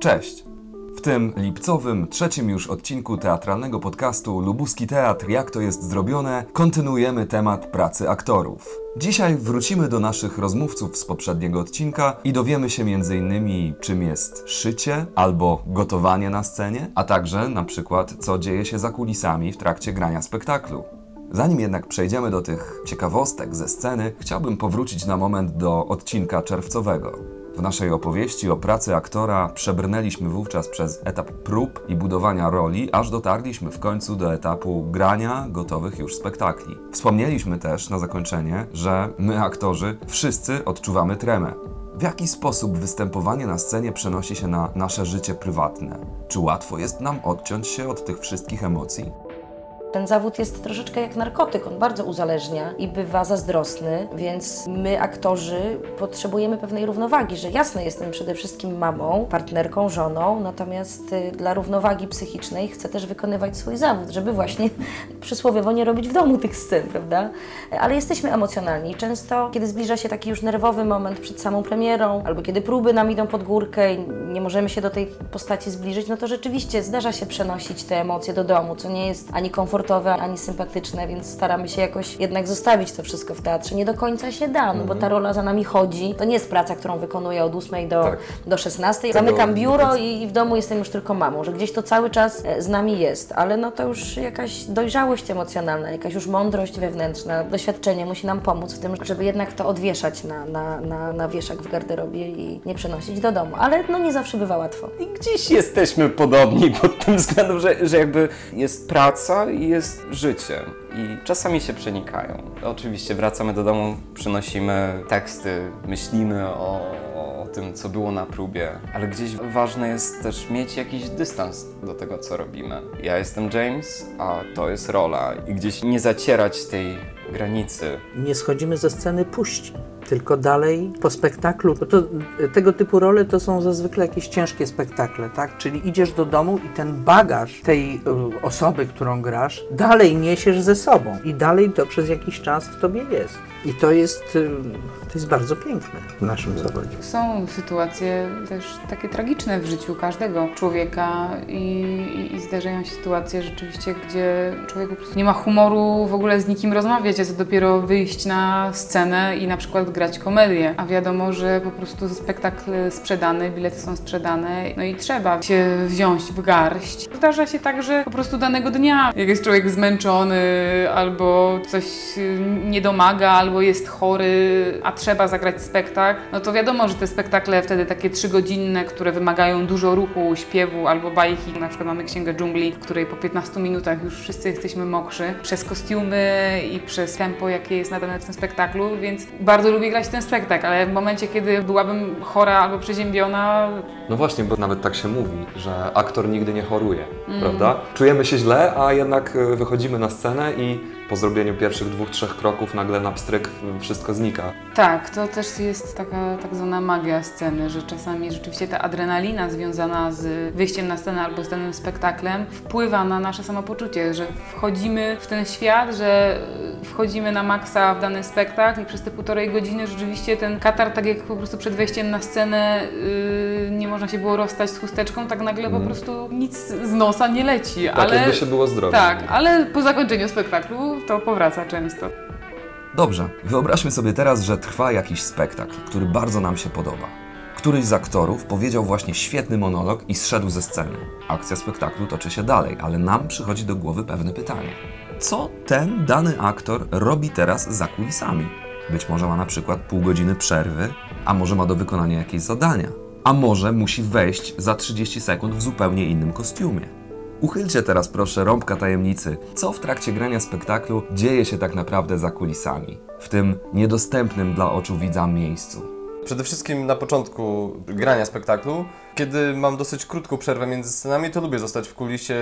Cześć! W tym lipcowym, trzecim już odcinku teatralnego podcastu Lubuski Teatr Jak to jest zrobione kontynuujemy temat pracy aktorów. Dzisiaj wrócimy do naszych rozmówców z poprzedniego odcinka i dowiemy się m.in. czym jest szycie albo gotowanie na scenie, a także na przykład co dzieje się za kulisami w trakcie grania spektaklu. Zanim jednak przejdziemy do tych ciekawostek ze sceny, chciałbym powrócić na moment do odcinka czerwcowego. W naszej opowieści o pracy aktora przebrnęliśmy wówczas przez etap prób i budowania roli, aż dotarliśmy w końcu do etapu grania gotowych już spektakli. Wspomnieliśmy też na zakończenie, że my, aktorzy, wszyscy odczuwamy tremę. W jaki sposób występowanie na scenie przenosi się na nasze życie prywatne? Czy łatwo jest nam odciąć się od tych wszystkich emocji? Ten zawód jest troszeczkę jak narkotyk, on bardzo uzależnia i bywa zazdrosny, więc my, aktorzy, potrzebujemy pewnej równowagi, że jasne, jestem przede wszystkim mamą, partnerką, żoną, natomiast y, dla równowagi psychicznej chcę też wykonywać swój zawód, żeby właśnie przysłowiowo nie robić w domu tych scen, prawda? Ale jesteśmy emocjonalni. Często, kiedy zbliża się taki już nerwowy moment przed samą premierą, albo kiedy próby nam idą pod górkę i nie możemy się do tej postaci zbliżyć, no to rzeczywiście zdarza się przenosić te emocje do domu, co nie jest ani komfortowe, ani sympatyczne, więc staramy się jakoś jednak zostawić to wszystko w teatrze. Nie do końca się da, no bo ta rola za nami chodzi. To nie jest praca, którą wykonuję od 8 do, Tak. do 16. Tego Zamykam biuro i, i w domu jestem już tylko mamą, że gdzieś to cały czas e, z nami jest, ale no to już jakaś dojrzałość emocjonalna, jakaś już mądrość wewnętrzna, doświadczenie musi nam pomóc w tym, żeby jednak to odwieszać na, na, na, na wieszak w garderobie i nie przenosić do domu. Ale no nie zawsze bywa łatwo. I gdzieś jesteśmy podobni pod tym względem, że, że jakby jest praca i jest życie. I czasami się przenikają. Oczywiście wracamy do domu, przynosimy teksty, myślimy o, o tym, co było na próbie, ale gdzieś ważne jest też mieć jakiś dystans do tego, co robimy. Ja jestem James, a to jest rola. I gdzieś nie zacierać tej granicy. nie schodzimy ze sceny puści, tylko dalej po spektaklu. To, tego typu role to są zazwykle jakieś ciężkie spektakle, tak? Czyli idziesz do domu i ten bagaż tej y, osoby, którą grasz, dalej niesiesz ze sobą i dalej to przez jakiś czas w tobie jest. I to jest, y, to jest bardzo piękne w naszym zawodzie. Są sytuacje też takie tragiczne w życiu każdego człowieka i, i, i zdarzają się sytuacje rzeczywiście, gdzie człowiek po prostu nie ma humoru w ogóle z nikim rozmawiać, a co dopiero wyjść na scenę i na przykład grać komedię. A wiadomo, że po prostu spektakl sprzedany, bilety są sprzedane, no i trzeba się wziąć w garść. Zdarza się tak, że po prostu danego dnia, jak jest człowiek zmęczony albo coś nie domaga, albo jest chory, a trzeba zagrać spektakl, no to wiadomo, że te spektakle wtedy takie trzygodzinne, które wymagają dużo ruchu, śpiewu albo bajki, na przykład mamy Księgę Dżungli, w której po 15 minutach już wszyscy jesteśmy mokrzy przez kostiumy i przez tempo, jakie jest nadane w tym spektaklu, więc bardzo lubię grać ten spektakl, ale w momencie, kiedy byłabym chora albo przeziębiona, No właśnie, bo nawet tak się mówi, że aktor nigdy nie choruje, prawda? Czujemy się źle, a jednak y, wychodzimy na scenę i po zrobieniu pierwszych dwóch, trzech kroków nagle na pstryk wszystko znika. Tak, to też jest taka tak zwana magia sceny, że czasami rzeczywiście ta adrenalina związana z wyjściem na scenę albo z danym spektaklem wpływa na nasze samopoczucie, że wchodzimy w ten świat, że wchodzimy na maksa w dany spektakl i przez te półtorej godziny rzeczywiście ten katar, tak jak po prostu przed wejściem na scenę yy, nie można się było rozstać z chusteczką, tak nagle po prostu nic z nosa nie leci. Tak ale, jakby się było zdrowie. Tak, ale po zakończeniu spektaklu to powraca często. Dobrze, wyobraźmy sobie teraz, że trwa jakiś spektakl, który bardzo nam się podoba. Któryś z aktorów powiedział właśnie świetny monolog i zszedł ze sceny. Akcja spektaklu toczy się dalej, ale nam przychodzi do głowy pewne pytanie. Co ten dany aktor robi teraz za kulisami? Być może ma na przykład pół godziny przerwy, a może ma do wykonania jakieś zadania, a może musi wejść za 30 sekund w zupełnie innym kostiumie. Uchylcie teraz proszę rąbka tajemnicy, co w trakcie grania spektaklu dzieje się tak naprawdę za kulisami, w tym niedostępnym dla oczu widza miejscu. Przede wszystkim na początku grania spektaklu Kiedy mam dosyć krótką przerwę między scenami, to lubię zostać w kulisie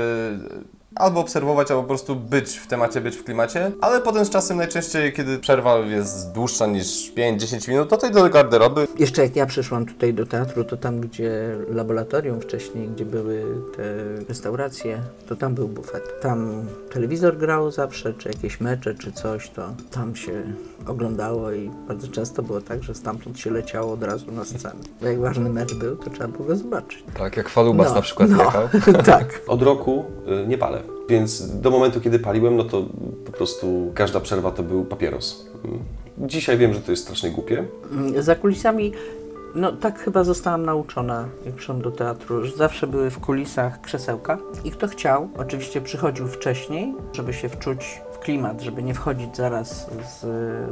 albo obserwować, albo po prostu być w temacie, być w klimacie, ale potem z czasem najczęściej, kiedy przerwa jest dłuższa niż 5-10 minut, to idę do garderoby. Jeszcze jak ja przyszłam tutaj do teatru, to tam, gdzie laboratorium wcześniej, gdzie były te restauracje, to tam był bufet. Tam telewizor grał zawsze, czy jakieś mecze, czy coś, to tam się oglądało i bardzo często było tak, że stamtąd się leciało od razu na scenę. Bo jak ważny mecz był, to trzeba było go zobaczyć. Tak, jak Falubas na przykład no, jechał. tak. Od roku y, nie palę, więc do momentu, kiedy paliłem, no to po prostu każda przerwa to był papieros. Dzisiaj wiem, że to jest strasznie głupie. Mm, Za kulisami, no tak chyba zostałam nauczona, jak przyszłam do teatru, że zawsze były w kulisach krzesełka i kto chciał, oczywiście przychodził wcześniej, żeby się wczuć klimat, żeby nie wchodzić zaraz z,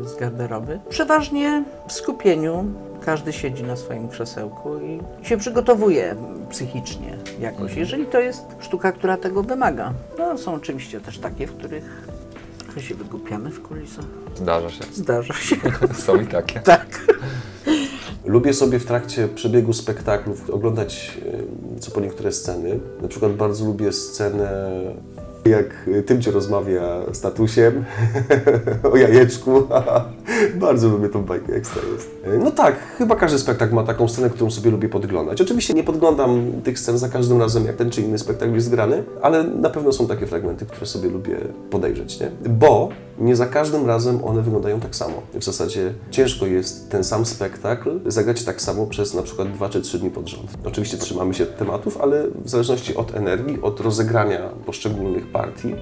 z garderoby. Przeważnie w skupieniu każdy siedzi na swoim krzesełku i się przygotowuje psychicznie jakoś, jeżeli to jest sztuka, która tego wymaga. No są oczywiście też takie, w których trochę się wygłupiamy w kulisach. Zdarza się. Zdarza się. Są i takie. tak. Lubię sobie w trakcie przebiegu spektaklów oglądać y, co po niektóre sceny. Na przykład bardzo lubię scenę, jak Tymcie rozmawia z tatusiem o jajeczku. bardzo lubię tą bajkę, ekstra jest. Y, No tak, chyba każdy spektakl ma taką scenę, którą sobie lubię podglądać. Oczywiście nie podglądam tych scen za każdym razem, jak ten czy inny spektakl jest grany, ale na pewno są takie fragmenty, które sobie lubię podejrzeć, nie? Bo nie za każdym razem one wyglądają tak samo. W zasadzie ciężko jest ten sam spektakl zagrać tak samo przez na przykład dwa czy trzy dni pod rząd. Oczywiście trzymamy się tematów, ale w zależności od energii, od rozegrania poszczególnych partii,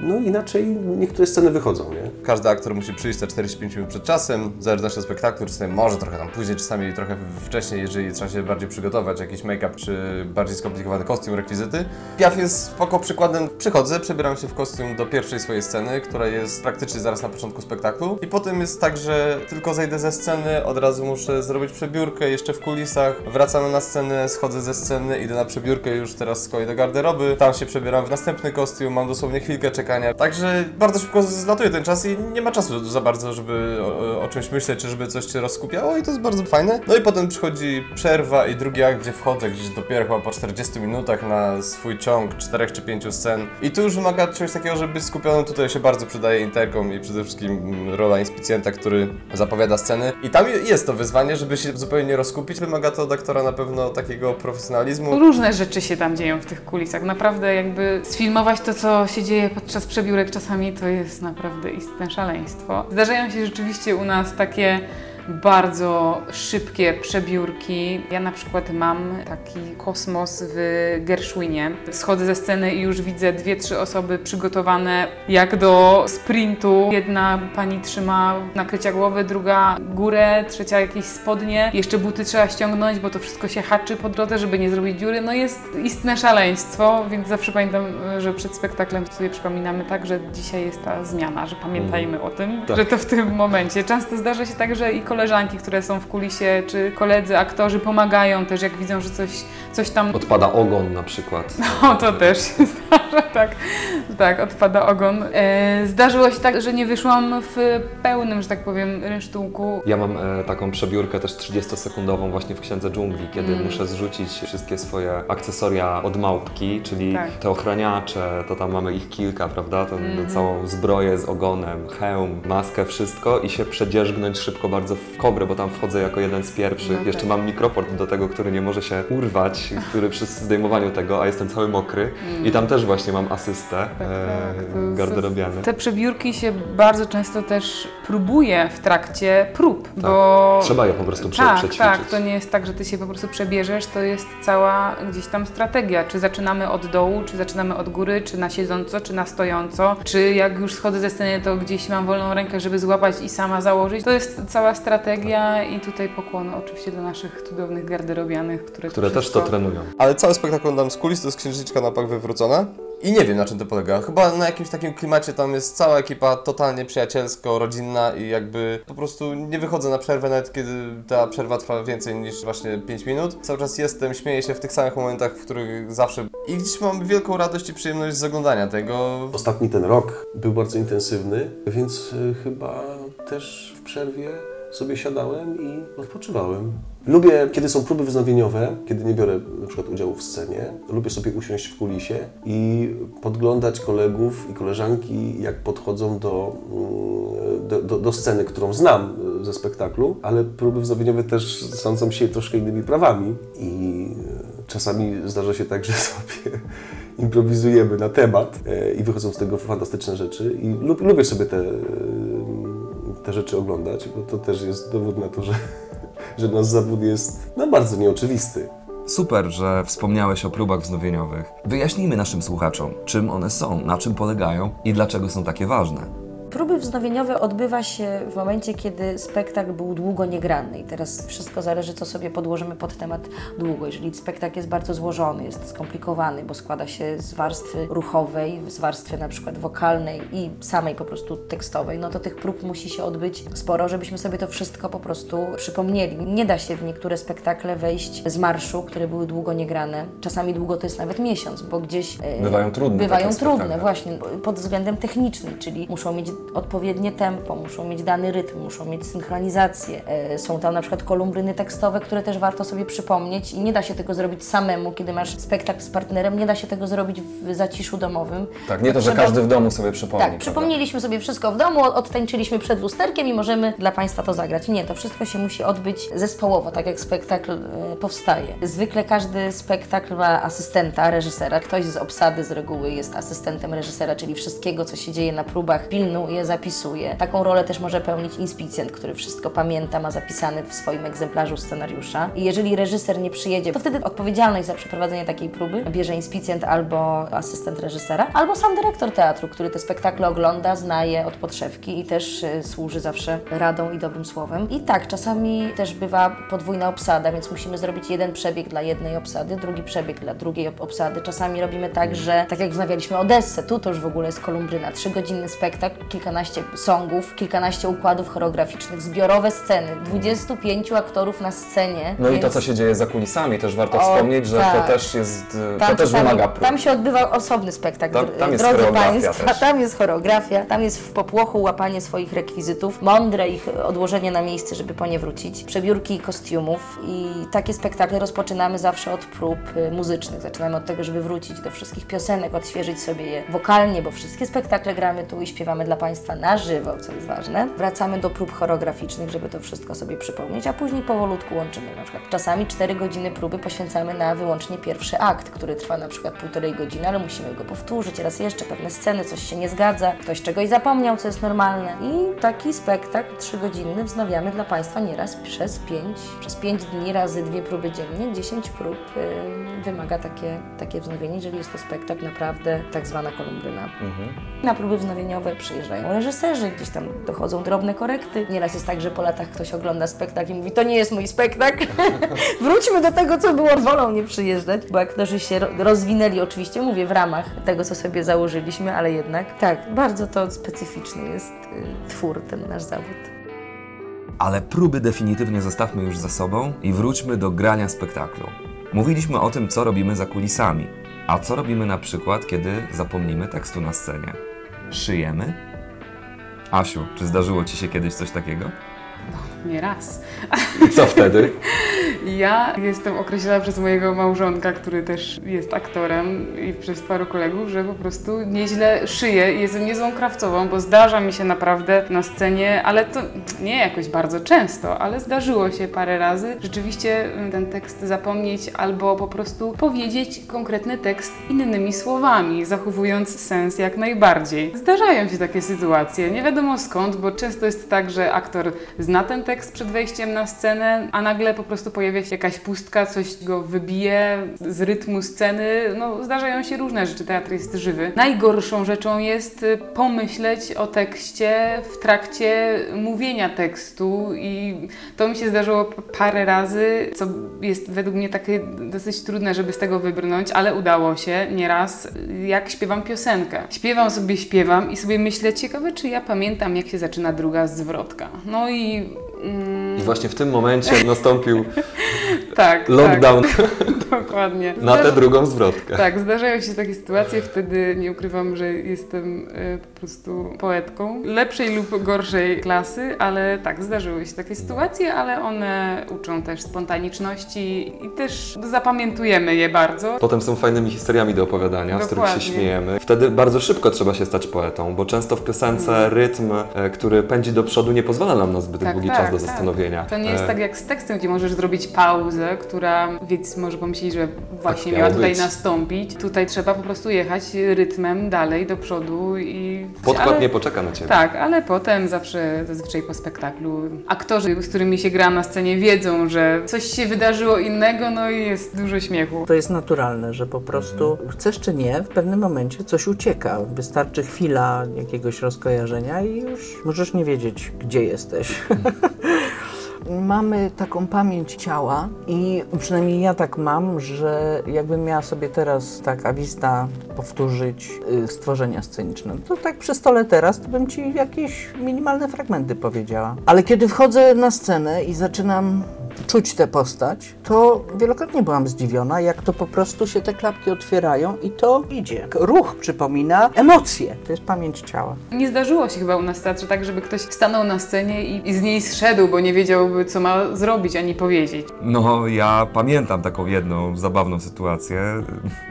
no inaczej niektóre sceny wychodzą, nie? Każdy aktor musi przyjść te 45 minut przed czasem, zależności od spektaklu, czasami może trochę tam później, czasami trochę wcześniej, jeżeli trzeba się bardziej przygotować, jakiś make-up czy bardziej skomplikowany kostium, rekwizyty. Piaf jest spoko przykładem. Przychodzę, przebieram się w kostium do pierwszej swojej sceny, która jest praktycznie zaraz na początku spektaklu i potem jest tak, że tylko zejdę ze sceny, od razu muszę zrobić przebiórkę jeszcze w kulisach, wracamy na scenę, schodzę ze sceny, idę na przebiórkę już teraz z kolei do garderoby, tam się przebieram w następny kostium, mam dosłownie chwilkę czekania. Także bardzo szybko zlatuje ten czas i nie ma czasu za bardzo, żeby o, o czymś myśleć, czy żeby coś się rozskupiało i to jest bardzo fajne. No i potem przychodzi przerwa i drugi akt, gdzie wchodzę gdzieś dopiero chyba po 40 minutach na swój ciąg 4 czy 5 scen. I tu już wymaga czegoś takiego, żeby być skupionym. Tutaj się bardzo przydaje interkom i przede wszystkim rola inspicjenta, który zapowiada sceny. I tam jest to wyzwanie, żeby się zupełnie nie rozkupić. Wymaga to od aktora na pewno takiego profesjonalizmu. Różne rzeczy się tam dzieją w tych kulisach. Naprawdę jakby sfilmować to, co się dzieje podczas przebiórek czasami to jest naprawdę istne szaleństwo. Zdarzają się rzeczywiście u nas takie bardzo szybkie przebiórki. Ja na przykład mam taki kosmos w Gershwinie. Schodzę ze sceny i już widzę dwie, trzy osoby przygotowane jak do sprintu. Jedna pani trzyma nakrycia głowy, druga górę, trzecia jakieś spodnie. Jeszcze buty trzeba ściągnąć, bo to wszystko się haczy po drodze, żeby nie zrobić dziury. No jest istne szaleństwo, więc zawsze pamiętam, że przed spektaklem sobie przypominamy tak, że dzisiaj jest ta zmiana, że pamiętajmy o tym, że to w tym momencie. Często zdarza się tak, że i koleżanki, które są w kulisie, czy koledzy, aktorzy pomagają też, jak widzą, że coś, coś tam Odpada ogon na przykład. o, to też się zdarza, tak. Tak, odpada ogon. E, zdarzyło się tak, że nie wyszłam w pełnym, że tak powiem, rynsztunku. Ja mam e, taką przebiórkę też 30-sekundową właśnie w Księdze Dżungli, kiedy Mm. muszę zrzucić wszystkie swoje akcesoria od małpki, czyli Tak. te ochraniacze, to tam mamy ich kilka, prawda? Tą Mhm. całą zbroję z ogonem, hełm, maskę, wszystko i się przedzierzgnąć szybko bardzo w kobrę, bo tam wchodzę jako jeden z pierwszych. No Jeszcze tak. mam mikroport do tego, który nie może się urwać, który przy zdejmowaniu tego, a jestem cały mokry. I tam też właśnie mam asystę Mm. Tak, tak, e, garderobiany. Te przebiórki się bardzo często też próbuje w trakcie prób, bo... Trzeba je po prostu prze, tak, przećwiczyć. tak, to nie jest tak, że ty się po prostu przebierzesz, to jest cała gdzieś tam strategia. Czy zaczynamy od dołu, czy zaczynamy od góry, czy na siedząco, czy na stojąco, czy jak już schodzę ze sceny, to gdzieś mam wolną rękę, żeby złapać i sama założyć. To jest cała strategia i tutaj pokłon oczywiście do naszych cudownych garderobianych, które, które też to trenują. Ale cały spektakl oglądam z kulis, to jest księżniczka na pak wywrócona. I nie wiem na czym to polega. Chyba na jakimś takim klimacie tam jest cała ekipa totalnie przyjacielsko, rodzinna i jakby po prostu nie wychodzę na przerwę nawet kiedy ta przerwa trwa więcej niż właśnie 5 minut. Cały czas jestem, śmieję się w tych samych momentach, w których zawsze i gdzieś mam wielką radość i przyjemność z oglądania tego. Ostatni ten rok był bardzo intensywny, więc y, chyba też w przerwie sobie siadałem i odpoczywałem. Lubię, kiedy są próby wznowieniowe, kiedy nie biorę na przykład udziału w scenie, lubię sobie usiąść w kulisie i podglądać kolegów i koleżanki, jak podchodzą do, mm, do, do, do sceny, którą znam y, ze spektaklu, ale próby wznowieniowe też sądzą się troszkę innymi prawami i y, czasami zdarza się tak, że sobie improwizujemy na temat e, i wychodzą z tego fantastyczne rzeczy i lub, lubię sobie te, e, te rzeczy oglądać, bo to też jest dowód na to, że, że nasz zawód jest no, bardzo nieoczywisty. Super, że wspomniałeś o próbach wznowieniowych. Wyjaśnijmy naszym słuchaczom, czym one są, na czym polegają i dlaczego są takie ważne. Próby wznowieniowe odbywa się w momencie, kiedy spektakl był długo niegrany. I teraz wszystko zależy, co sobie podłożymy pod temat długo. Jeżeli spektakl jest bardzo złożony, jest skomplikowany, bo składa się z warstwy ruchowej, z warstwy na przykład wokalnej i samej po prostu tekstowej, no to tych prób musi się odbyć sporo, żebyśmy sobie to wszystko po prostu przypomnieli. Nie da się w niektóre spektakle wejść z marszu, które były długo niegrane. Czasami długo to jest nawet miesiąc, bo gdzieś... e, Bywają trudne Bywają trudne, spektakle. właśnie, pod względem technicznym, czyli muszą mieć odpowiednie tempo, muszą mieć dany rytm, muszą mieć synchronizację. E, Są tam na przykład kolumbryny tekstowe, które też warto sobie przypomnieć i nie da się tego zrobić samemu, kiedy masz spektakl z partnerem, nie da się tego zrobić w zaciszu domowym. Tak, nie to, że każdy w domu sobie przypomni. tak, przypomnieliśmy sobie wszystko w domu, odtańczyliśmy przed lusterkiem i możemy dla Państwa to zagrać. Nie, to wszystko się musi odbyć zespołowo, tak jak spektakl e, powstaje. Zwykle każdy spektakl ma asystenta, reżysera. Ktoś z obsady z reguły jest asystentem reżysera, czyli wszystkiego, co się dzieje na próbach, pilnuje, zapisuje. Taką rolę też może pełnić inspicjent, który wszystko pamięta, ma zapisane w swoim egzemplarzu scenariusza. I jeżeli reżyser nie przyjedzie, to wtedy odpowiedzialność za przeprowadzenie takiej próby bierze inspicjent albo asystent reżysera, albo sam dyrektor teatru, który te spektakle ogląda, zna je od podszewki i też y, służy zawsze radą i dobrym słowem. I tak, czasami też bywa podwójna obsada, więc musimy zrobić jeden przebieg dla jednej obsady, drugi przebieg dla drugiej ob- obsady. Czasami robimy tak, że tak jak wznawialiśmy Odessę, tu to już w ogóle jest kolumbryna, trzygodzinny spektakl, kilkanaście songów, kilkanaście układów choreograficznych, zbiorowe sceny, 25 aktorów na scenie. No i to, więc- co się dzieje za kulisami, też warto O, wspomnieć, że tak. to też jest, e, Tam, to też czasami- wymaga prób. tam się odbywa osobny spektakl, Tam- tam jest drodzy Państwa. też. Tam jest choreografia, tam jest w popłochu łapanie swoich rekwizytów, mądre ich odłożenie na miejsce, żeby po nie wrócić, przebiórki kostiumów i takie spektakle rozpoczynamy zawsze od prób y, muzycznych. Zaczynamy od tego, żeby wrócić do wszystkich piosenek, odświeżyć sobie je wokalnie, bo wszystkie spektakle gramy tu i śpiewamy dla Państwa na żywo, co jest ważne. Wracamy do prób choreograficznych, żeby to wszystko sobie przypomnieć, a później powolutku łączymy. Na przykład czasami 4 godziny próby poświęcamy na wyłącznie pierwszy akt, który trwa na przykład półtorej godziny, ale musimy go powtórzyć raz jeszcze, pewne sceny, coś się nie zgadza, ktoś czegoś zapomniał, co jest normalne. I taki spektakl trzygodzinny wznawiamy dla Państwa nieraz przez 5, przez 5 dni razy dwie próby dziennie, 10 prób y, wymaga takie, takie wznowienie, jeżeli jest to spektakl naprawdę tak zwana kolumbryna. Na próby wznowieniowe przyjeżdżają reżyserzy, gdzieś tam dochodzą drobne korekty. Nieraz jest tak, że po latach ktoś ogląda spektakl i mówi, to nie jest mój spektakl. Wróćmy do tego, co było. Wolą nie przyjeżdżać, bo aktorzy się ro- rozwinęli, oczywiście mówię, w ramach tego, co sobie założyliśmy, ale jednak tak, bardzo to specyficzny jest y, twór, ten nasz zawód. Ale próby definitywnie zostawmy już za sobą i wróćmy do grania spektaklu. Mówiliśmy o tym, co robimy za kulisami. A co robimy na przykład, kiedy zapomnimy tekstu na scenie? Szyjemy? Asiu, czy zdarzyło Ci się kiedyś coś takiego? Nie raz. I co wtedy? Ja jestem określona przez mojego małżonka, który też jest aktorem i przez paru kolegów, że po prostu nieźle szyję i jestem niezłą krawcową, bo zdarza mi się naprawdę na scenie, ale to nie jakoś bardzo często, ale zdarzyło się parę razy rzeczywiście mm, ten tekst zapomnieć albo po prostu powiedzieć konkretny tekst innymi słowami, zachowując sens jak najbardziej. Zdarzają się takie sytuacje, nie wiadomo skąd, bo często jest tak, że aktor zna ten tekst przed wejściem na scenę, a nagle po prostu pojawia się jakaś pustka, coś go wybije z rytmu sceny. No, zdarzają się różne rzeczy, teatr jest żywy. Najgorszą rzeczą jest y, pomyśleć o tekście w trakcie mówienia tekstu i to mi się zdarzyło parę razy, co jest według mnie takie dosyć trudne, żeby z tego wybrnąć, ale udało się nieraz, jak śpiewam piosenkę. Śpiewam sobie, śpiewam i sobie myślę, ciekawe czy ja pamiętam, jak się zaczyna druga zwrotka. No i... Mm, I właśnie w tym momencie nastąpił tak, tak. lockdown. Dokładnie. Na tę drugą zwrotkę. Tak, zdarzają się takie sytuacje, wtedy nie ukrywam, że jestem e, po prostu poetką lepszej lub gorszej klasy, ale tak, zdarzyły się takie sytuacje, ale one uczą też spontaniczności i też zapamiętujemy je bardzo. Potem są fajnymi historiami do opowiadania, z których się Dokładnie. śmiejemy. Wtedy bardzo szybko trzeba się stać poetą, bo często w piosence rytm, e, który pędzi do przodu, nie pozwala nam na zbyt Tak, długi tak, czas do tak. To nie jest E, tak jak z tekstem, gdzie możesz zrobić pauzę, która widz może pomyśleć, że właśnie miało miała tutaj być. nastąpić. Tutaj trzeba po prostu jechać rytmem dalej do przodu i... Podkład ale- nie poczeka na ciebie. Tak, ale potem zawsze, zazwyczaj po spektaklu, aktorzy, z którymi się gra na scenie, wiedzą, że coś się wydarzyło innego, no i jest dużo śmiechu. To jest naturalne, że po prostu chcesz czy nie, w pewnym momencie coś ucieka. Wystarczy chwila jakiegoś rozkojarzenia i już możesz nie wiedzieć, gdzie jesteś. Mamy taką pamięć ciała i przynajmniej ja tak mam, że jakbym miała sobie teraz tak awista powtórzyć y, stworzenia sceniczne, to tak przy stole teraz to bym ci jakieś minimalne fragmenty powiedziała. Ale kiedy wchodzę na scenę i zaczynam czuć tę postać, to wielokrotnie byłam zdziwiona, jak to po prostu się te klapki otwierają i to idzie. Ruch przypomina emocje. To jest pamięć ciała. Nie zdarzyło się chyba u nas w teatrze tak, żeby ktoś stanął na scenie i, i z niej zszedł, bo nie wiedziałby, co ma zrobić ani powiedzieć. No, ja pamiętam taką jedną zabawną sytuację.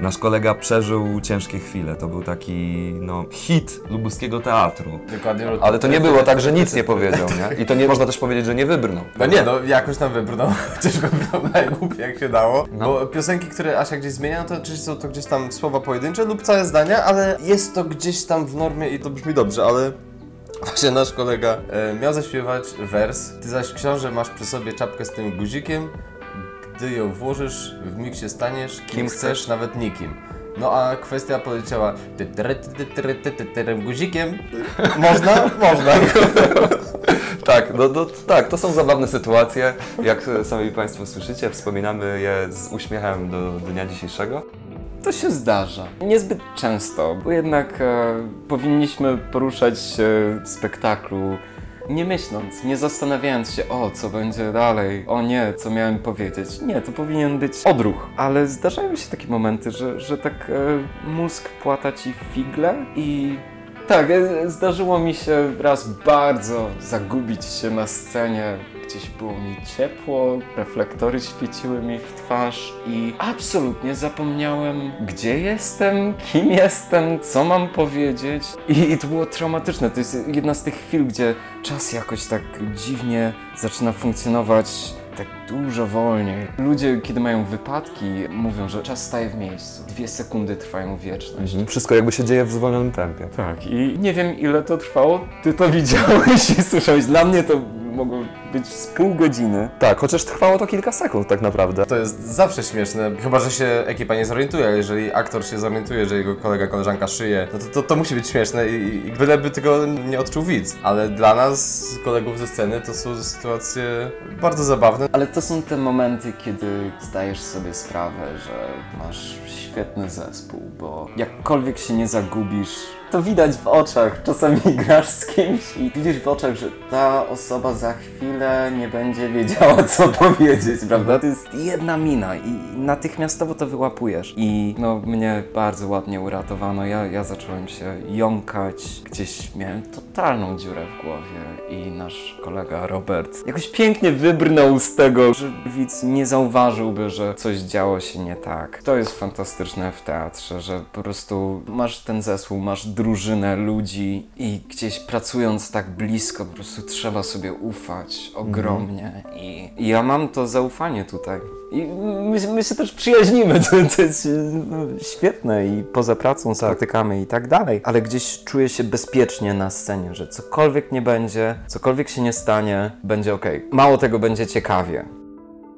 Nasz kolega przeżył ciężkie chwile. To był taki, no, hit lubuskiego teatru. Dokładnie. Ale to nie było tak, że nic nie powiedział, nie? I to nie można też powiedzieć, że nie wybrnął. No nie, no jakoś tam wybrnął, ciężko wybrał najgłupiej jak się dało. Bo piosenki, które Asia gdzieś zmienia, no to oczywiście są to gdzieś tam słowa pojedyncze lub całe zdania, ale jest to gdzieś tam w normie i to brzmi dobrze, ale właśnie nasz kolega e, miał zaśpiewać wers, ty zaś książę masz przy sobie czapkę z tym guzikiem, gdy ją włożysz, w mig się staniesz, kim, Kim chcesz, chcesz? nawet nikim. No a kwestia poleciała guzikiem. Można? Można. Tak, no, no, tak, to są zabawne sytuacje. Jak sami Państwo słyszycie, wspominamy je z uśmiechem do dnia dzisiejszego. To się zdarza. Niezbyt często, bo jednak e, powinniśmy poruszać się w spektaklu nie myśląc, nie zastanawiając się, o co będzie dalej, o nie, co miałem powiedzieć. Nie, to powinien być odruch. Ale zdarzają się takie momenty, że, że tak e, mózg płata ci figle i tak, e, zdarzyło mi się raz bardzo zagubić się na scenie. Gdzieś było mi ciepło, reflektory świeciły mi w twarz i absolutnie zapomniałem, gdzie jestem, kim jestem, co mam powiedzieć. I, I to było traumatyczne. To jest jedna z tych chwil, gdzie czas jakoś tak dziwnie zaczyna funkcjonować tak dużo wolniej. Ludzie, kiedy mają wypadki, mówią, że czas staje w miejscu. Dwie sekundy trwają wieczność. Wszystko jakby się dzieje w zwolnionym tempie. Tak, i nie wiem ile to trwało. Ty to widziałeś i słyszałeś. Dla mnie to mogło być z pół godziny. Tak, chociaż trwało to kilka sekund tak naprawdę. To jest zawsze śmieszne, chyba że się ekipa nie zorientuje, ale jeżeli aktor się zorientuje, że jego kolega, koleżanka szyje, no to, to, to musi być śmieszne i, i byleby tego nie odczuł widz. Ale dla nas, kolegów ze sceny, to są sytuacje bardzo zabawne. Ale to są te momenty, kiedy zdajesz sobie sprawę, że masz świetny zespół, bo jakkolwiek się nie zagubisz, to widać w oczach. Czasami grasz z kimś i widzisz w oczach, że ta osoba za chwilę nie będzie wiedziała, co powiedzieć, prawda? To jest jedna mina i natychmiastowo to wyłapujesz. I no, mnie bardzo ładnie uratowano. Ja, ja zacząłem się jąkać, gdzieś miałem totalną dziurę w głowie i nasz kolega Robert jakoś pięknie wybrnął z tego, że widz nie zauważyłby, że coś działo się nie tak. To jest fantastyczne w teatrze, że po prostu masz ten zespół, masz drużynę ludzi i gdzieś pracując tak blisko, po prostu trzeba sobie ufać ogromnie i, i ja mam to zaufanie tutaj. I my, my się też przyjaźnimy, to, to jest no, świetne i poza pracą spotykamy i tak dalej, ale gdzieś czuję się bezpiecznie na scenie, że cokolwiek nie będzie, cokolwiek się nie stanie, będzie ok. Mało tego, będzie ciekawie.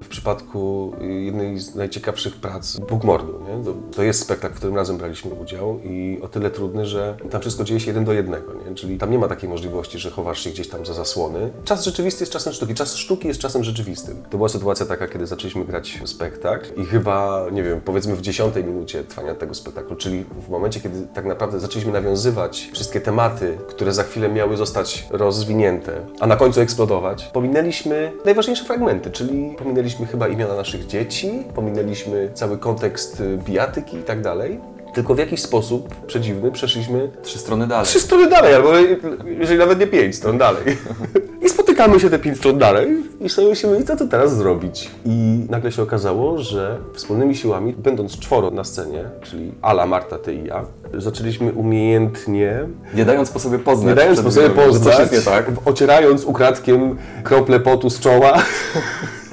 W przypadku jednej z najciekawszych prac Bóg Mordu, nie? To, to jest spektakl, w którym razem braliśmy udział i o tyle trudny, że tam wszystko dzieje się jeden do jednego, nie? czyli tam nie ma takiej możliwości, że chowasz się gdzieś tam za zasłony. Czas rzeczywisty jest czasem sztuki, czas sztuki jest czasem rzeczywistym. To była sytuacja taka, kiedy zaczęliśmy grać spektakl i chyba, nie wiem, powiedzmy w dziesiątej minucie trwania tego spektaklu, czyli w momencie, kiedy tak naprawdę zaczęliśmy nawiązywać wszystkie tematy, które za chwilę miały zostać rozwinięte, a na końcu eksplodować, pominęliśmy najważniejsze fragmenty, czyli pominęliśmy pominęliśmy chyba imiona naszych dzieci, pominęliśmy cały kontekst y, bijatyki i tak dalej. Tylko w jakiś sposób przedziwny przeszliśmy Trzy strony dalej. trzy strony dalej, albo jeżeli nawet nie pięć stron dalej. I spotykamy się te pięć stron dalej i sobie myślimy, co tu teraz zrobić? I nagle się okazało, że wspólnymi siłami, będąc czworo na scenie, czyli Ala, Marta, ty i ja, zaczęliśmy umiejętnie, Nie dając po sobie poznać. nie dając po sobie poznać, Coś jest nie tak. ocierając ukradkiem krople potu z czoła,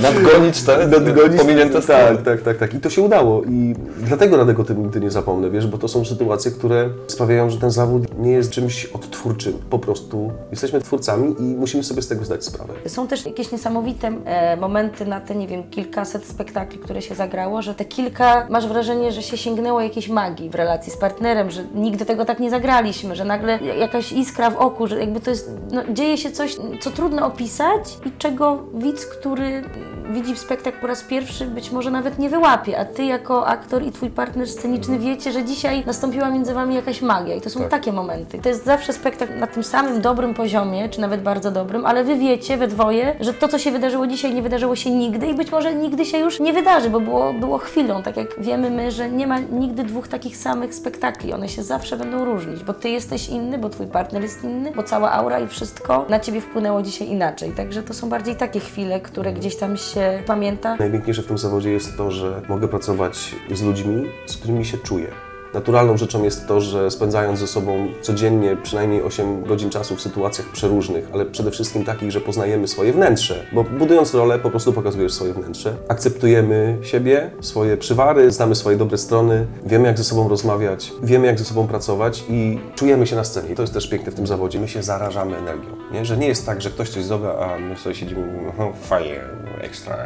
Nadgonić te nadgonić pominięte strony. Tak, tak, tak, tak. I to się udało. I dlatego Radek tym nigdy nie zapomnę, wiesz, bo to są sytuacje, które sprawiają, że ten zawód nie jest czymś odtwórczym. Po prostu jesteśmy twórcami i musimy sobie z tego zdać sprawę. Są też jakieś niesamowite e, momenty na te, nie wiem, kilkaset spektakli, które się zagrało, że te kilka, masz wrażenie, że się sięgnęło jakiejś magii w relacji z partnerem, że nigdy tego tak nie zagraliśmy, że nagle jakaś iskra w oku, że jakby to jest, no, dzieje się coś, co trudno opisać i czego widz, który widzi spektakl po raz pierwszy, być może nawet nie wyłapie, a ty jako aktor i twój partner sceniczny wiecie, że dzisiaj nastąpiła między wami jakaś magia i to są takie momenty. To jest zawsze spektakl na tym samym dobrym poziomie, czy nawet bardzo dobrym, ale wy wiecie we dwoje, że to, co się wydarzyło dzisiaj, nie wydarzyło się nigdy i być może nigdy się już nie wydarzy, bo było, było chwilą, tak jak wiemy my, że nie ma nigdy dwóch takich samych spektakli, one się zawsze będą różnić, bo ty jesteś inny, bo twój partner jest inny, bo cała aura i wszystko na ciebie wpłynęło dzisiaj inaczej, także to są bardziej takie chwile, które gdzieś tam się pamięta. Najpiękniejsze w tym zawodzie jest to, że mogę pracować z ludźmi, z którymi się czuję. Naturalną rzeczą jest to, że spędzając ze sobą codziennie przynajmniej 8 godzin czasu w sytuacjach przeróżnych, ale przede wszystkim takich, że poznajemy swoje wnętrze, bo budując rolę po prostu pokazujesz swoje wnętrze. Akceptujemy siebie, swoje przywary, znamy swoje dobre strony, wiemy jak ze sobą rozmawiać, wiemy jak ze sobą pracować i czujemy się na scenie. I to jest też piękne w tym zawodzie. My się zarażamy energią, nie? że nie jest tak, że ktoś coś zrobi, a my sobie siedzimy i mówimy, "O, fajnie, ekstra,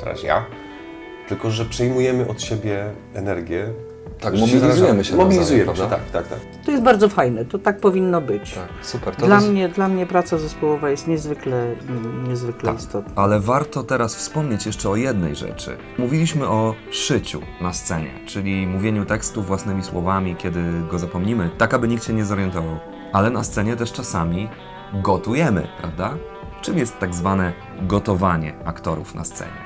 teraz ja. Tylko, że przyjmujemy od siebie energię. Tak, mobilizujemy się Mobilizujemy nawzajem, się, prawda? tak, tak, tak. To jest bardzo fajne, to tak powinno być. Tak, super. To Dla, jest- mnie, dla mnie praca zespołowa jest niezwykle, niezwykle Tak. istotna. Ale warto teraz wspomnieć jeszcze o jednej rzeczy. Mówiliśmy o szyciu na scenie, czyli mówieniu tekstu własnymi słowami, kiedy go zapomnimy, tak aby nikt się nie zorientował. Ale na scenie też czasami gotujemy, prawda? Czym jest tak zwane gotowanie aktorów na scenie?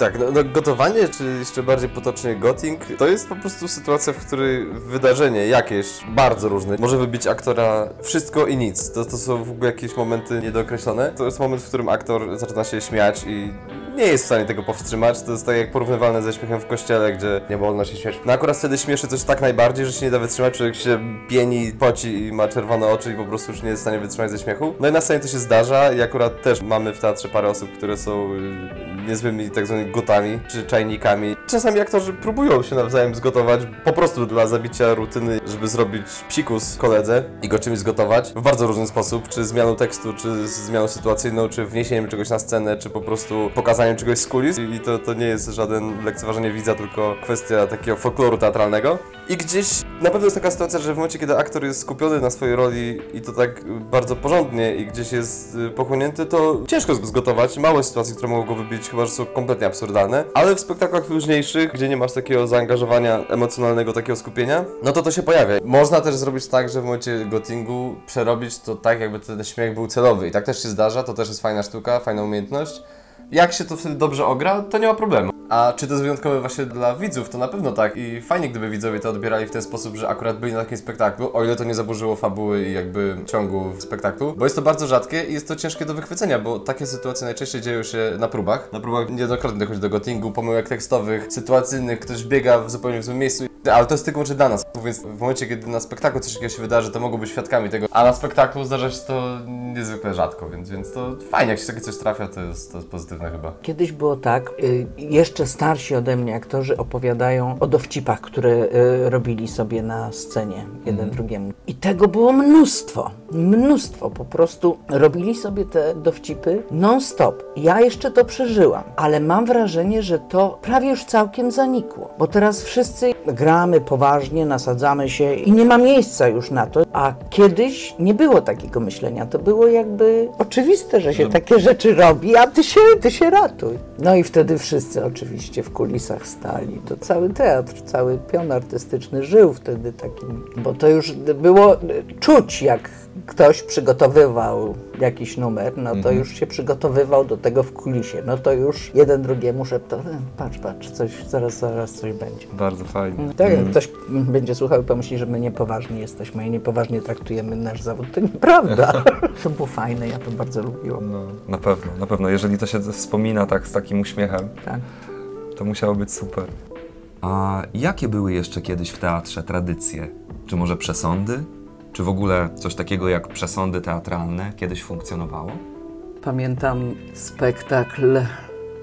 Tak, no, no gotowanie, czy jeszcze bardziej potocznie gotting, to jest po prostu sytuacja, w której wydarzenie jakieś, bardzo różne, może wybić aktora wszystko i nic. To, to są w ogóle jakieś momenty niedookreślone. To jest moment, w którym aktor zaczyna się śmiać i nie jest w stanie tego powstrzymać. To jest tak jak porównywalne ze śmiechem w kościele, gdzie nie wolno się śmiać. No akurat wtedy śmieszy coś tak najbardziej, że się nie da wytrzymać, człowiek się pieni, poci i ma czerwone oczy i po prostu już nie jest w stanie wytrzymać ze śmiechu. No i na scenie to się zdarza i akurat też mamy w teatrze parę osób, które są y, niezłymi tak zwanymi gotami czy czajnikami. Czasami aktorzy próbują się nawzajem zgotować po prostu dla zabicia rutyny, żeby zrobić psikus koledze i go czymś zgotować w bardzo różny sposób, czy zmianą tekstu, czy zmianą sytuacyjną, czy wniesieniem czegoś na scenę, czy po prostu pokazaniem czegoś z kulis i to, to nie jest żaden lekceważenie widza, tylko kwestia takiego folkloru teatralnego. I gdzieś na pewno jest taka sytuacja, że w momencie, kiedy aktor jest skupiony na swojej roli i to tak bardzo porządnie i gdzieś jest y, pochłonięty, to ciężko zgotować. Mało sytuacji, które mogą go wybić, chyba że są kompletnie absurdalne. Ale w spektaklach luźniejszych, gdzie nie masz takiego zaangażowania emocjonalnego, takiego skupienia, no to to się pojawia. Można też zrobić tak, że w momencie gotingu przerobić to tak, jakby ten śmiech był celowy. I tak też się zdarza, to też jest fajna sztuka, fajna umiejętność. Jak się to wtedy dobrze ogra, to nie ma problemu. A czy to jest wyjątkowe właśnie dla widzów? To na pewno tak. I fajnie, gdyby widzowie to odbierali w ten sposób, że akurat byli na takim spektaklu, o ile to nie zaburzyło fabuły i jakby ciągu spektaklu, bo jest to bardzo rzadkie i jest to ciężkie do wychwycenia, bo takie sytuacje najczęściej dzieją się na próbach. Na próbach niejednokrotnie dochodzi do gotingu, pomyłek tekstowych, sytuacyjnych, ktoś biega w zupełnie w złym miejscu. Ale to jest tylko łącznie dla nas, więc w momencie, kiedy na spektaklu coś takiego się wydarzy, to mogą być świadkami tego, a na spektaklu zdarza się to niezwykle rzadko, więc, więc to fajnie, jak się takie coś trafia, to jest, to jest pozytywne chyba. Kiedyś było tak, y, jeszcze starsi ode mnie aktorzy opowiadają o dowcipach, które y, robili sobie na scenie jeden drugiemu. I tego było mnóstwo, mnóstwo. Po prostu robili sobie te dowcipy non-stop. Ja jeszcze to przeżyłam, ale mam wrażenie, że to prawie już całkiem zanikło, bo teraz wszyscy gramy poważnie, nasadzamy się i nie ma miejsca już na to. A kiedyś nie było takiego myślenia. To było jakby oczywiste, że się takie rzeczy robi, a ty się, ty się ratuj. No i wtedy wszyscy oczywiście w kulisach stali. To cały teatr, cały pion artystyczny żył wtedy takim, bo to już było czuć, jak ktoś przygotowywał jakiś numer, no to już się przygotowywał do tego w kulisie. No to już jeden drugiemu szeptał, "E, patrz, patrz, coś, zaraz, zaraz coś będzie. Bardzo fajnie. Tak, jak ktoś będzie słuchał i pomyśli, że my niepoważni jesteśmy i niepoważnie traktujemy nasz zawód, to nieprawda. to było fajne, ja to bardzo lubiłam. No, na pewno, na pewno. Jeżeli to się wspomina tak z takim uśmiechem, Tak. to musiało być super. A jakie były jeszcze kiedyś w teatrze tradycje? Czy może przesądy? Czy w ogóle coś takiego jak przesądy teatralne kiedyś funkcjonowało? Pamiętam spektakl,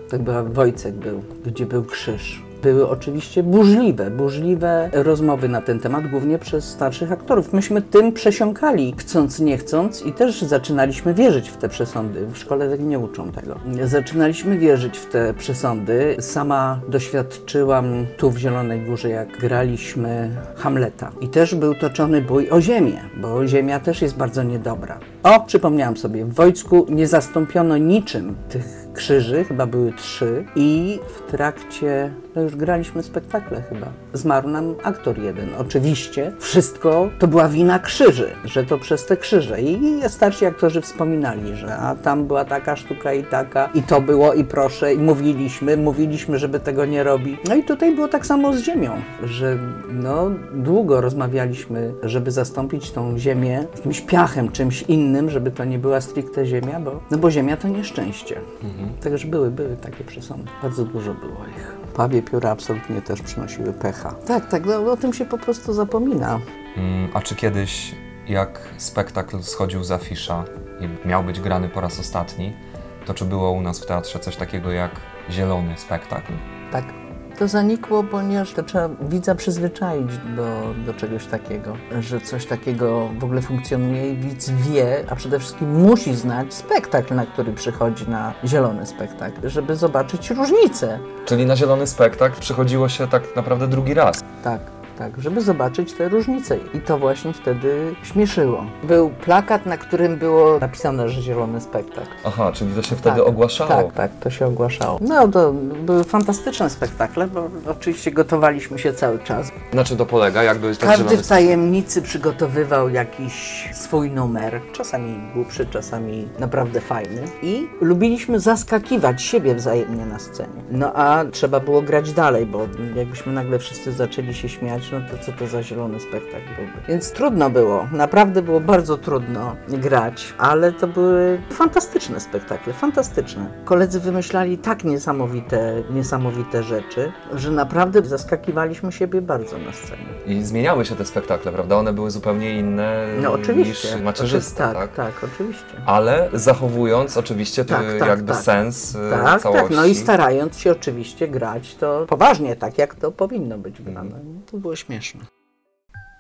to chyba Wojcek był, gdzie był krzyż. Były oczywiście burzliwe, burzliwe rozmowy na ten temat, głównie przez starszych aktorów. Myśmy tym przesiąkali, chcąc, nie chcąc, i też zaczynaliśmy wierzyć w te przesądy. W szkole tak nie uczą tego. Zaczynaliśmy wierzyć w te przesądy. Sama doświadczyłam tu w Zielonej Górze, jak graliśmy Hamleta. I też był toczony bój o ziemię, bo ziemia też jest bardzo niedobra. O, przypomniałam sobie, w Wojsku nie zastąpiono niczym tych krzyży, chyba były trzy, i w trakcie, no już graliśmy spektakle chyba, zmarł nam aktor jeden. Oczywiście wszystko to była wina krzyży, że to przez te krzyże. I starsi aktorzy wspominali, że a tam była taka sztuka i taka, i to było, i proszę, i mówiliśmy, mówiliśmy, żeby tego nie robić. No i tutaj było tak samo z ziemią, że no długo rozmawialiśmy, żeby zastąpić tą ziemię jakimś piachem, czymś innym, żeby to nie była stricte ziemia, bo, no bo ziemia to nieszczęście. Także były, były takie przesądy. Bardzo dużo było ich. Pawie pióra absolutnie też przynosiły pecha. Tak, tak, no, o tym się po prostu zapomina. Mm, a czy kiedyś, jak spektakl schodził z afisza i miał być grany po raz ostatni, to czy było u nas w teatrze coś takiego jak zielony spektakl? Tak. To zanikło, ponieważ to trzeba widza przyzwyczaić do, do czegoś takiego, że coś takiego w ogóle funkcjonuje i widz wie, a przede wszystkim musi znać spektakl, na który przychodzi na zielony spektakl, żeby zobaczyć różnicę. Czyli na zielony spektakl przychodziło się tak naprawdę drugi raz. Tak, tak, żeby zobaczyć te różnice. I to właśnie wtedy śmieszyło. Był plakat, na którym było napisane, że zielony spektakl. Aha, czyli to się wtedy tak, ogłaszało. Tak, tak, to się ogłaszało. No to były fantastyczne spektakle, bo oczywiście gotowaliśmy się cały czas. Na czym to polega? Jakby ten Każdy zielony w tajemnicy przygotowywał jakiś swój numer, czasami głupszy, czasami naprawdę fajny. I lubiliśmy zaskakiwać siebie wzajemnie na scenie. No a trzeba było grać dalej, bo jakbyśmy nagle wszyscy zaczęli się śmiać, no to co to za zielony spektakl byłby. Więc trudno było, naprawdę było bardzo trudno grać, ale to były fantastyczne spektakle, fantastyczne. Koledzy wymyślali tak niesamowite, niesamowite rzeczy, że naprawdę zaskakiwaliśmy siebie bardzo na scenie. I zmieniały się te spektakle, prawda? One były zupełnie inne No oczywiście. niż macierzyste, tak, tak? tak, oczywiście. Ale zachowując oczywiście Tak, tak, jakby tak. sens y, Tak, całości. tak, no i starając się oczywiście grać to poważnie, tak jak to powinno być grane. No, To było śmieszne.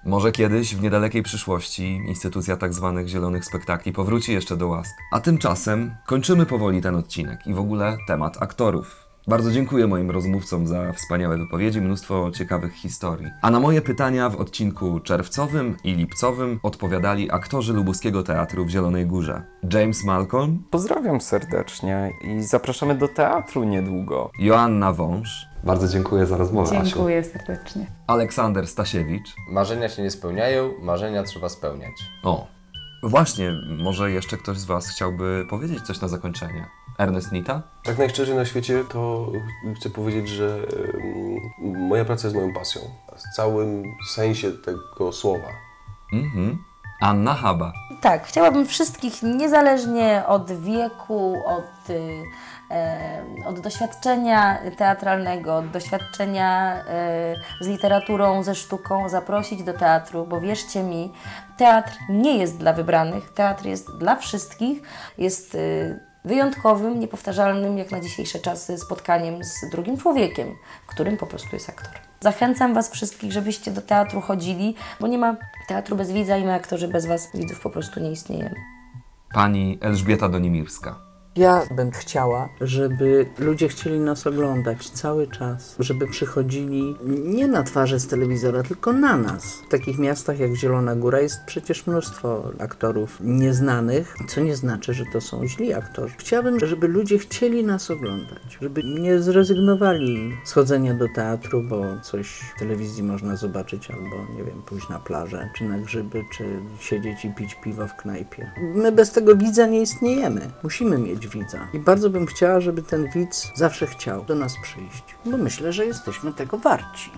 Może kiedyś, w niedalekiej przyszłości, instytucja tak zwanych zielonych spektakli powróci jeszcze do łask. A tymczasem kończymy powoli ten odcinek i w ogóle temat aktorów. Bardzo dziękuję moim rozmówcom za wspaniałe wypowiedzi, mnóstwo ciekawych historii. A na moje pytania w odcinku czerwcowym i lipcowym odpowiadali aktorzy lubuskiego teatru w Zielonej Górze. James Malcolm, Pozdrawiam serdecznie i zapraszamy do teatru niedługo. Joanna Wąż, Bardzo dziękuję za rozmowę, Asiu. Dziękuję serdecznie. Aleksander Stasiewicz. Marzenia się nie spełniają, marzenia trzeba spełniać. O, właśnie, może jeszcze ktoś z Was chciałby powiedzieć coś na zakończenie? Ernest Nita? Tak najszczerzej na świecie to chcę powiedzieć, że moja praca jest moją pasją. W całym sensie tego słowa. Mhm. Anna Haba. Tak, chciałabym wszystkich, niezależnie od wieku, od, y, od doświadczenia teatralnego, od doświadczenia z literaturą, ze sztuką, zaprosić do teatru, bo wierzcie mi, teatr nie jest dla wybranych, teatr jest dla wszystkich, jest y, wyjątkowym, niepowtarzalnym, jak na dzisiejsze czasy, spotkaniem z drugim człowiekiem, którym po prostu jest aktor. Zachęcam Was wszystkich, żebyście do teatru chodzili, bo nie ma teatru bez widza i my aktorzy bez Was, widzów, po prostu nie istniejemy. Pani Elżbieta Donimirska. Ja bym chciała, żeby ludzie chcieli nas oglądać cały czas, żeby przychodzili nie na twarze z telewizora, tylko na nas. W takich miastach jak Zielona Góra jest przecież mnóstwo aktorów nieznanych, co nie znaczy, że to są źli aktorzy. Chciałabym, żeby ludzie chcieli nas oglądać, żeby nie zrezygnowali z chodzenia do teatru, bo coś w telewizji można zobaczyć, albo nie wiem, pójść na plażę, czy na grzyby, czy siedzieć i pić piwo w knajpie. My bez tego widza nie istniejemy. Musimy widza. I bardzo bym chciała, żeby ten widz zawsze chciał do nas przyjść, bo myślę, że jesteśmy tego warci.